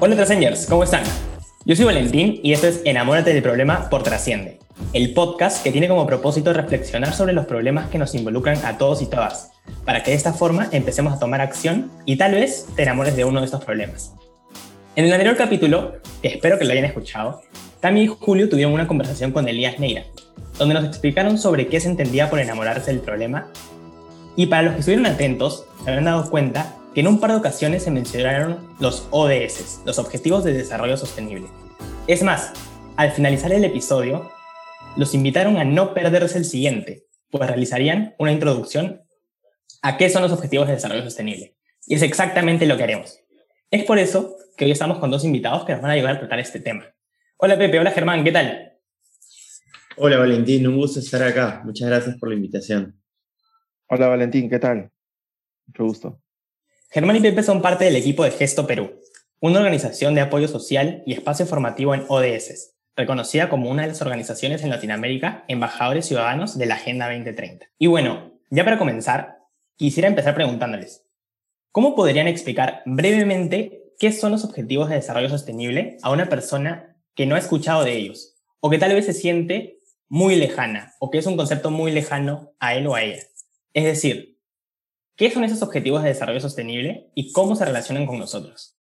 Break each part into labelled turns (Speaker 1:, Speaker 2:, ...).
Speaker 1: Hola Trascenders, ¿cómo están? Yo soy Valentín y esto es Enamórate del problema por Trasciende, el podcast que tiene como propósito reflexionar sobre los problemas que nos involucran a todos y todas, para que de esta forma empecemos a tomar acción y tal vez te enamores de uno de estos problemas. En el anterior capítulo, que espero que lo hayan escuchado, Tami y Julio tuvieron una conversación con Elías Neira, donde nos explicaron sobre qué se entendía por enamorarse del problema. Y para los que estuvieron atentos, se habrán dado cuenta que en un par de ocasiones se mencionaron los ODS, los Objetivos de Desarrollo Sostenible. Es más, al finalizar el episodio, los invitaron a no perderse el siguiente, pues realizarían una introducción a qué son los Objetivos de Desarrollo Sostenible. Y es exactamente lo que haremos. Es por eso que hoy estamos con dos invitados que nos van a ayudar a tratar este tema. Hola Pepe, hola Germán, ¿qué tal?
Speaker 2: Hola Valentín, un gusto estar acá. Muchas gracias por la invitación.
Speaker 3: Hola Valentín, ¿qué tal? Mucho gusto.
Speaker 1: Germán y Pepe son parte del equipo de Gesto Perú, una organización de apoyo social y espacio formativo en ODS, reconocida como una de las organizaciones en Latinoamérica embajadores ciudadanos de la Agenda 2030. Y bueno, ya para comenzar, quisiera empezar preguntándoles, ¿cómo podrían explicar brevemente qué son los objetivos de desarrollo sostenible a una persona que no ha escuchado de ellos o que tal vez se siente muy lejana o que es un concepto muy lejano a él o a ella? Es decir, ¿Qué son esos objetivos de desarrollo sostenible y cómo se relacionan con nosotros?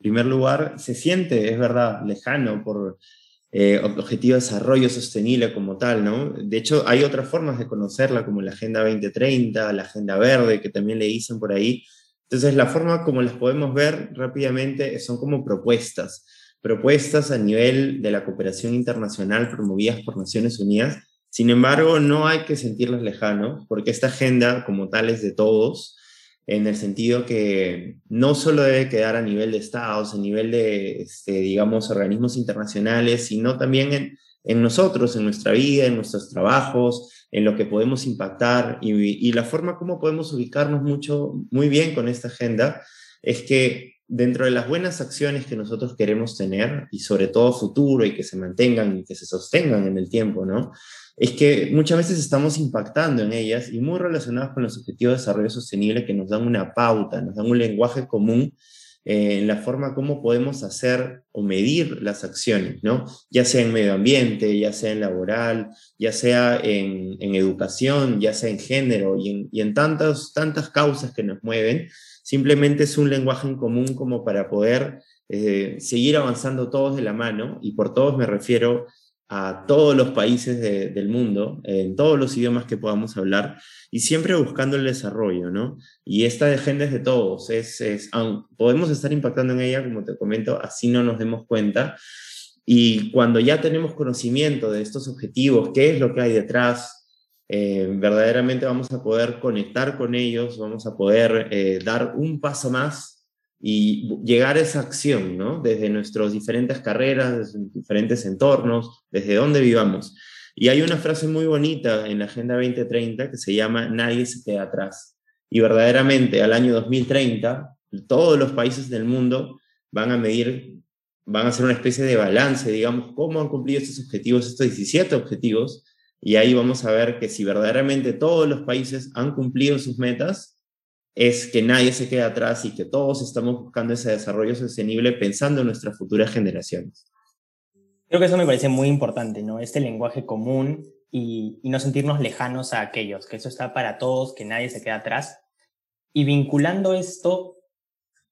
Speaker 2: En primer lugar, se siente, es verdad, lejano por eh, objetivo de desarrollo sostenible como tal, ¿no? De hecho, hay otras formas de conocerla, como la Agenda 2030, la Agenda Verde, que también le dicen por ahí. Entonces, la forma como las podemos ver rápidamente son como propuestas, propuestas a nivel de la cooperación internacional promovidas por Naciones Unidas sin embargo, no hay que sentirlas lejanos, porque esta agenda como tal es de todos, en el sentido que no solo debe quedar a nivel de estados, a nivel de, este, digamos, organismos internacionales, sino también en, en, nosotros, en nuestra vida, en nuestros trabajos, en lo que podemos impactar. Y, y la forma como podemos ubicarnos mucho, muy bien con esta agenda es que dentro de las buenas acciones que nosotros queremos tener y sobre todo futuro y que se mantengan y que se sostengan en el tiempo, ¿no? es que muchas veces estamos impactando en ellas y muy relacionadas con los objetivos de desarrollo sostenible que nos dan una pauta, nos dan un lenguaje común eh, en la forma como podemos hacer o medir las acciones, ¿no? Ya sea en medio ambiente, ya sea en laboral, ya sea en, educación, ya sea en género y en, y en tantas, tantas causas que nos mueven, simplemente es un lenguaje en común como para poder eh, seguir avanzando todos de la mano, y por todos me refiero a todos los países del mundo, en todos los idiomas que podamos hablar, y siempre buscando el desarrollo, ¿no? Y esta agenda es de todos, es, es, podemos estar impactando en ella, como te comento, así no nos demos cuenta, y cuando ya tenemos conocimiento de estos objetivos, qué es lo que hay detrás, eh, verdaderamente vamos a poder conectar con ellos, vamos a poder eh, dar un paso más y llegar a esa acción, ¿no? Desde nuestras diferentes carreras, desde diferentes entornos, desde donde vivamos. Y hay una frase muy bonita en la Agenda 2030 que se llama Nadie se queda atrás. Y verdaderamente al año 2030, todos los países del mundo van a medir, van a hacer una especie de balance, digamos, cómo han cumplido estos objetivos, estos 17 objetivos, y ahí vamos a ver que si verdaderamente todos los países han cumplido sus metas, es que nadie se quede atrás y que todos estamos buscando ese desarrollo sostenible pensando en nuestras futuras generaciones.
Speaker 1: Creo que eso me parece muy importante, ¿no? Este lenguaje común y, no sentirnos lejanos a aquellos, que eso está para todos, que nadie se quede atrás. Y vinculando esto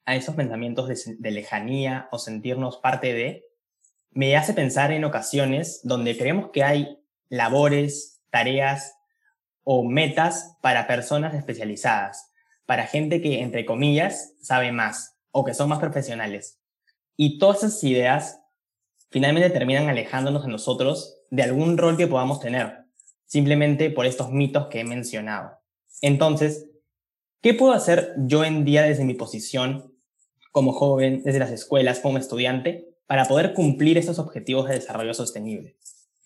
Speaker 1: a esos pensamientos de lejanía o sentirnos parte de, me hace pensar en ocasiones donde creemos que hay labores, tareas o metas para personas especializadas para gente que, entre comillas, sabe más o que son más profesionales. Y todas esas ideas finalmente terminan alejándonos de nosotros de algún rol que podamos tener, simplemente por estos mitos que he mencionado. Entonces, ¿qué puedo hacer yo en día desde mi posición como joven, desde las escuelas, como estudiante, para poder cumplir estos objetivos de desarrollo sostenible?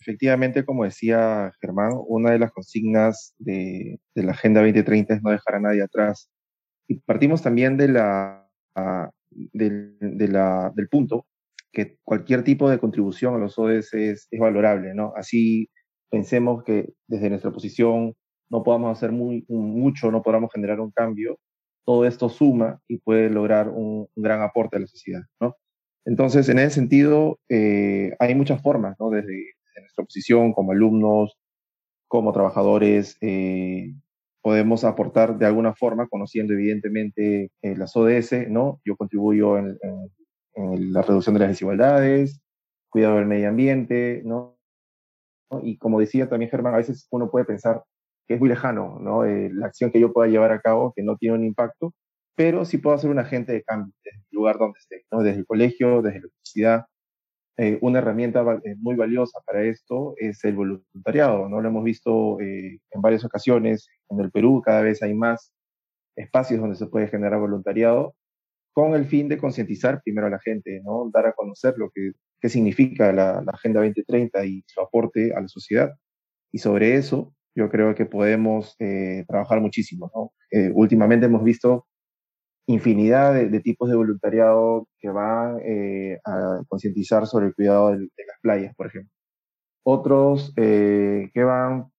Speaker 3: Efectivamente, como decía Germán, una de las consignas de, la Agenda 2030 es no dejar a nadie atrás. Y partimos también de la, del punto que cualquier tipo de contribución a los ODS es, valorable, ¿no? Así pensemos que desde nuestra posición no podamos hacer muy, mucho, no podamos generar un cambio, todo esto suma y puede lograr un, un gran aporte a la sociedad, ¿no? Entonces, en ese sentido, eh, hay muchas formas, ¿no? Desde, nuestra posición como alumnos, como trabajadores, eh, podemos aportar de alguna forma, conociendo evidentemente eh, las ODS, ¿no? Yo contribuyo en, la reducción de las desigualdades, cuidado del medio ambiente, ¿no? Y como decía también Germán, a veces uno puede pensar que es muy lejano, ¿no? la acción que yo pueda llevar a cabo, que no tiene un impacto, pero sí puedo ser un agente de cambio desde el lugar donde esté, ¿no? desde el colegio, desde la universidad. Eh, una herramienta eh, muy valiosa para esto es el voluntariado, ¿no? Lo hemos visto eh, en varias ocasiones. En el Perú cada vez hay más espacios donde se puede generar voluntariado con el fin de concientizar primero a la gente, ¿no? Dar a conocer lo que qué significa la, la Agenda 2030 y su aporte a la sociedad. Y sobre eso yo creo que podemos trabajar muchísimo, ¿no? últimamente hemos visto infinidad de, tipos de voluntariado que van eh, a concientizar sobre el cuidado de, las playas, por ejemplo. Otros eh, que van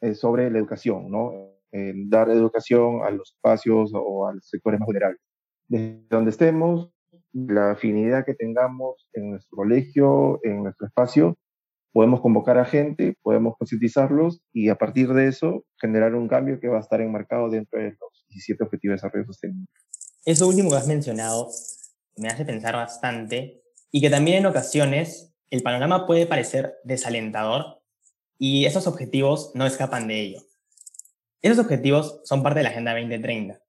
Speaker 3: eh, sobre la educación, ¿no? dar educación a los espacios o a los sectores más vulnerables. Desde donde estemos, la afinidad que tengamos en nuestro colegio, en nuestro espacio, podemos convocar a gente, podemos concientizarlos y a partir de eso generar un cambio que va a estar enmarcado dentro de los 17 Objetivos de Desarrollo Sostenible.
Speaker 1: Eso último que has mencionado me hace pensar bastante y que también en ocasiones el panorama puede parecer desalentador y esos objetivos no escapan de ello. Esos objetivos son parte de la Agenda 2030.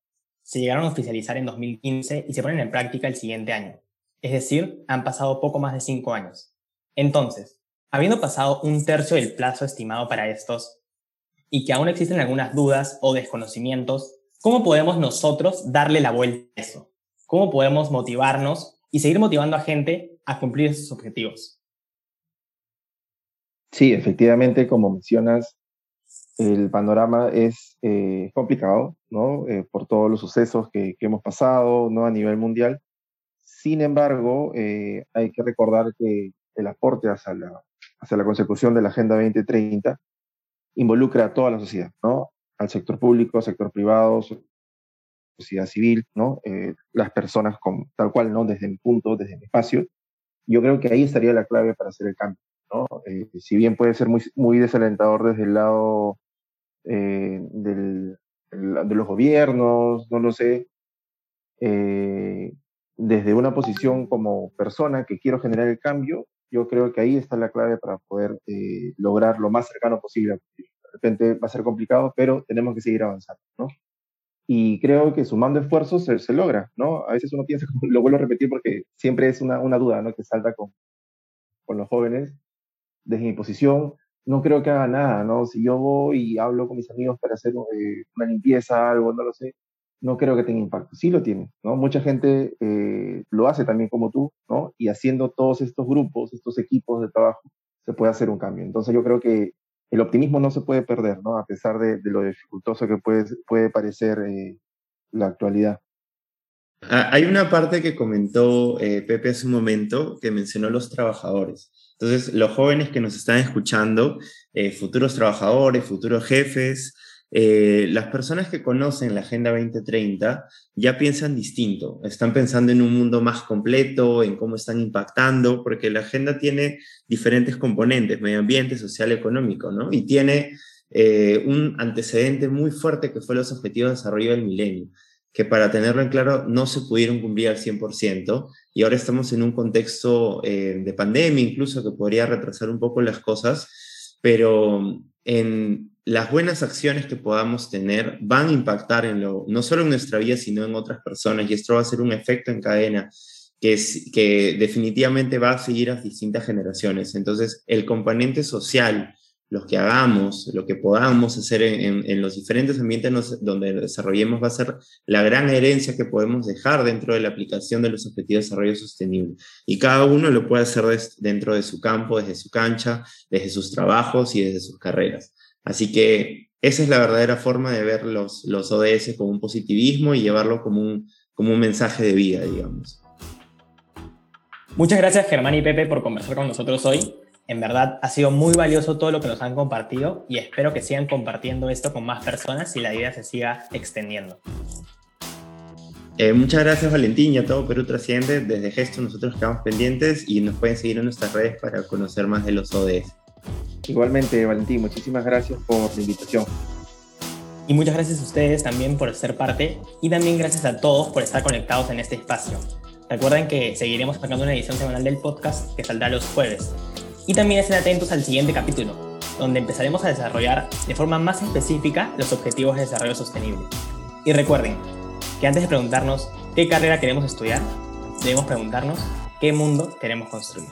Speaker 1: Se llegaron a oficializar en 2015 y se ponen en práctica el siguiente año. Es decir, han pasado poco más de cinco años. Entonces, habiendo pasado un tercio del plazo estimado para estos y que aún existen algunas dudas o desconocimientos, ¿cómo podemos nosotros darle la vuelta a eso? ¿Cómo podemos motivarnos y seguir motivando a gente a cumplir esos objetivos?
Speaker 3: Sí, efectivamente, como mencionas, el panorama es eh, complicado, ¿no? Eh, por todos los sucesos que, hemos pasado, ¿no? A nivel mundial. Sin embargo, eh, hay que recordar que el aporte hacia la, hacia la consecución de la Agenda 2030 involucra a toda la sociedad, ¿no? Al sector público, sector privado, sociedad civil, ¿no? Eh, las personas con, tal cual, ¿no? Desde mi punto, desde mi espacio. Yo creo que ahí estaría la clave para hacer el cambio, ¿no? Eh, si bien puede ser muy, desalentador desde el lado eh, de los gobiernos, no lo sé, desde una posición como persona que quiero generar el cambio, yo creo que ahí está la clave para poder lograr lo más cercano posible. De repente va a ser complicado, pero tenemos que seguir avanzando, ¿no? Y creo que sumando esfuerzos se, se logra, ¿no? A veces uno piensa, lo vuelvo a repetir porque siempre es una, una duda, ¿no? Que salta con, con los jóvenes. Desde mi posición, no creo que haga nada, ¿no? Si yo voy y hablo con mis amigos para hacer eh, una limpieza, algo, no lo sé, no creo que tenga impacto. Sí lo tiene, ¿no? Mucha gente eh, lo hace también como tú, ¿no? Y haciendo todos estos grupos, estos equipos de trabajo, se puede hacer un cambio. Entonces yo creo que el optimismo no se puede perder, ¿no? A pesar de, lo dificultoso que puede, puede parecer eh, la actualidad.
Speaker 2: Ah, hay una parte que comentó eh, Pepe hace un momento que mencionó los trabajadores. Entonces, los jóvenes que nos están escuchando, futuros trabajadores, futuros jefes, eh, las personas que conocen la Agenda 2030 ya piensan distinto, están pensando en un mundo más completo, en cómo están impactando, porque la agenda tiene diferentes componentes, medio ambiente, social, económico, ¿no? Y tiene eh, un antecedente muy fuerte que fue los Objetivos de Desarrollo del Milenio, que para tenerlo en claro no se pudieron cumplir al 100%, y ahora estamos en un contexto eh, de pandemia incluso que podría retrasar un poco las cosas, pero en las buenas acciones que podamos tener van a impactar en lo, no solo en nuestra vida, sino en otras personas, y esto va a ser un efecto en cadena que, es, que definitivamente va a seguir a distintas generaciones. Entonces, el componente social, lo que hagamos, lo que podamos hacer en, los diferentes ambientes donde desarrollemos va a ser la gran herencia que podemos dejar dentro de la aplicación de los objetivos de desarrollo sostenible. Y cada uno lo puede hacer dentro de su campo, desde su cancha, desde sus trabajos y desde sus carreras. Así que esa es la verdadera forma de ver los, los ODS como un positivismo y llevarlo como un, como un mensaje de vida, digamos.
Speaker 1: Muchas gracias Germán y Pepe por conversar con nosotros hoy. En verdad ha sido muy valioso todo lo que nos han compartido y espero que sigan compartiendo esto con más personas y la idea se siga extendiendo.
Speaker 2: Eh, muchas gracias Valentín y a todo Perú Trasciende. Desde Gesto nosotros quedamos pendientes y nos pueden seguir en nuestras redes para conocer más de los ODS.
Speaker 3: Igualmente Valentín, muchísimas gracias por la invitación.
Speaker 1: Y muchas gracias a ustedes también por ser parte y también gracias a todos por estar conectados en este espacio. Recuerden que seguiremos sacando una edición semanal del podcast que saldrá los jueves. Y también estén atentos al siguiente capítulo, donde empezaremos a desarrollar de forma más específica los objetivos de desarrollo sostenible. Y recuerden que antes de preguntarnos qué carrera queremos estudiar, debemos preguntarnos qué mundo queremos construir.